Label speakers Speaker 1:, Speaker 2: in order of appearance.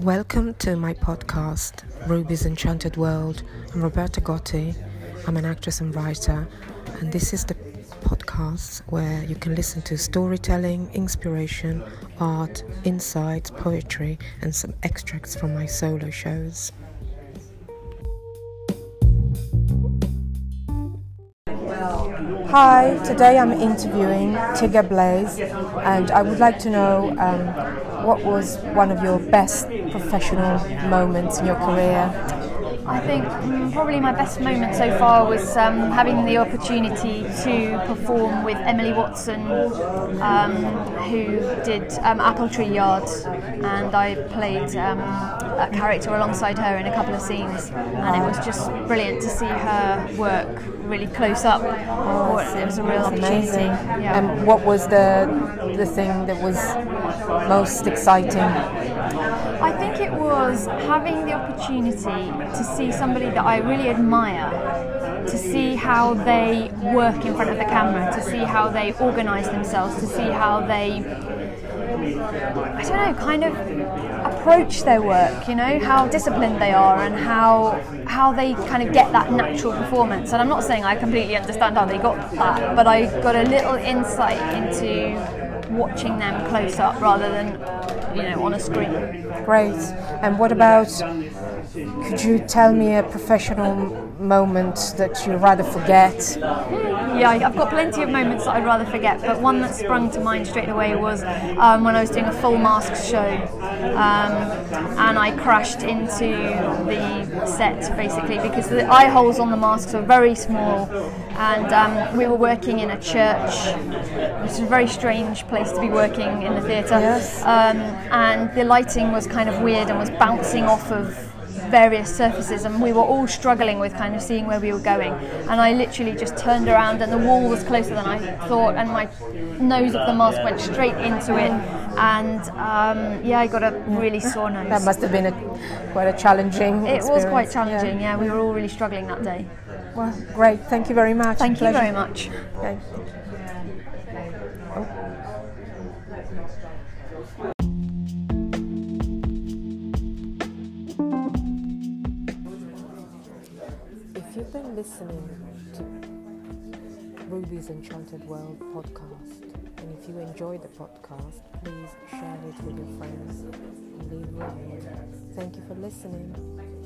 Speaker 1: Welcome to my podcast, Ruby's Enchanted World. I'm Roberta Gotti. I'm an actress and writer, and this is the podcast where you can listen to storytelling, inspiration, art, insights, poetry, and some extracts from my solo shows. Hi, today I'm interviewing Tigger Blaze, and I would like to know um, what was one of your best professional moments in your career?
Speaker 2: I think mm, probably my best moment so far was um, having the opportunity to perform with Emily Watson, um, who did um, Apple Tree Yard, and I played um, a character alongside her in a couple of scenes, and it was just brilliant to see her work really close up.
Speaker 1: Oh,
Speaker 2: it was a real opportunity.
Speaker 1: amazing.
Speaker 2: Yeah.
Speaker 1: And what was the the thing that was most exciting?
Speaker 2: I think it was having the opportunity to see somebody that I really admire, to see how they work in front of the camera, to see how they organise themselves, to see how they, I don't know, kind of approach their work. You know how disciplined they are and how how they kind of get that natural performance. And I'm not saying I completely understand how they got that, but I got a little insight into watching them close up rather than you know on a screen.
Speaker 1: Great. And what about? Could you tell me a professional moment that you rather forget?
Speaker 2: Yeah, I've got plenty of moments that I'd rather forget, but one that sprung to mind straight away was um, when I was doing a full mask show um, and I crashed into the set basically because the eye holes on the masks are very small and um, we were working in a church, which is a very strange place to be working in the theatre.
Speaker 1: Yes.
Speaker 2: Um, and the lighting was kind of weird and was bouncing off of various surfaces and we were all struggling with kind of seeing where we were going and I literally just turned around and the wall was closer than I thought and my nose of the mask went straight into it and um, yeah I got a really sore nose.
Speaker 1: That must have been a quite a challenging.
Speaker 2: it was quite challenging, yeah. we were all really struggling that day.
Speaker 1: Well, great. Thank you very much.
Speaker 2: Thank you very much.
Speaker 1: Okay. Been listening to Ruby's Enchanted World podcast, and if you enjoyed the podcast, please share it with your friends and leave a review. Thank you for listening.